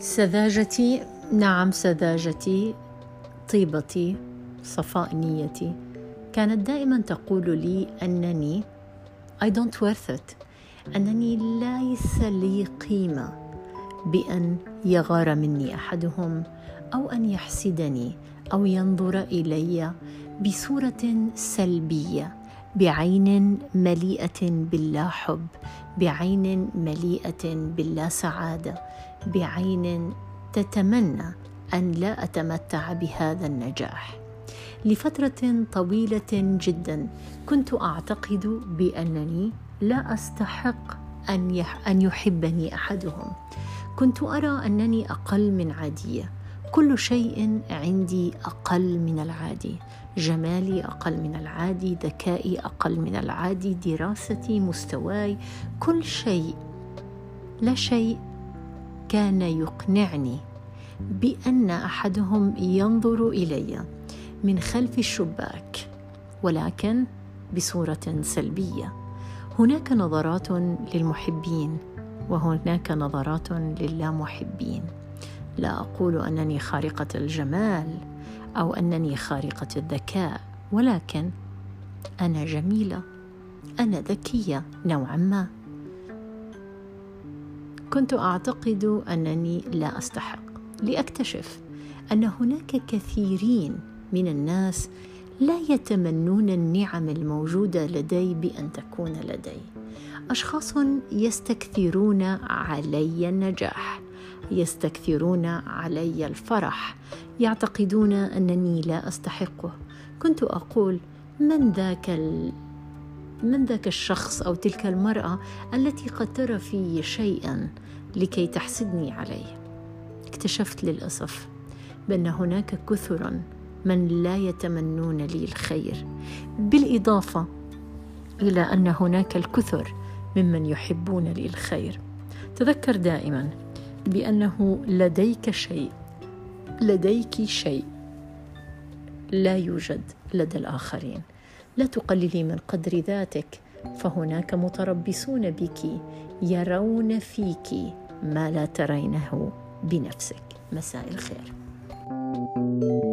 سذاجتي نعم سذاجتي طيبتي صفاء نيتي. كانت دائما تقول لي أنني I don't worth it أنني ليس لي قيمة بأن يغار مني أحدهم أو أن يحسدني أو ينظر إلي بصورة سلبية. بعين مليئة باللا حب بعين مليئة باللا سعادة بعين تتمنى أن لا أتمتع بهذا النجاح. لفترة طويلة جدا كنت أعتقد بأنني لا أستحق أن يحبني أحدهم. كنت أرى أنني أقل من عادية. كل شيء عندي أقل من العادي. جمالي أقل من العادي ذكائي أقل من العادي دراستي مستواي كل شيء لا شيء كان يقنعني بأن أحدهم ينظر إلي من خلف الشباك ولكن بصورة سلبية. هناك نظرات للمحبين وهناك نظرات للامحبين. لا أقول أنني خارقة الجمال أو أنني خارقة الذكاء ولكن أنا جميلة أنا ذكية نوعا ما. كنت أعتقد أنني لا أستحق لأكتشف أن هناك كثيرين من الناس لا يتمنون النعم الموجودة لدي بأن تكون لدي. أشخاص يستكثرون علي النجاح. يستكثرون علي الفرح يعتقدون أنني لا أستحقه. كنت أقول من ذاك ال... من ذاك الشخص أو تلك المرأة التي قد ترى في شيئا لكي تحسدني عليه؟ اكتشفت للأسف بأن هناك كثرا من لا يتمنون لي الخير بالإضافة إلى أن هناك الكثر ممن يحبون لي الخير. تذكر دائما بأنه لديك شيء. لديك شيء. لا يوجد لدى الآخرين. لا تقللي من قدر ذاتك. فهناك متربصون بك. يرون فيك ما لا ترينه بنفسك. مساء الخير. thank you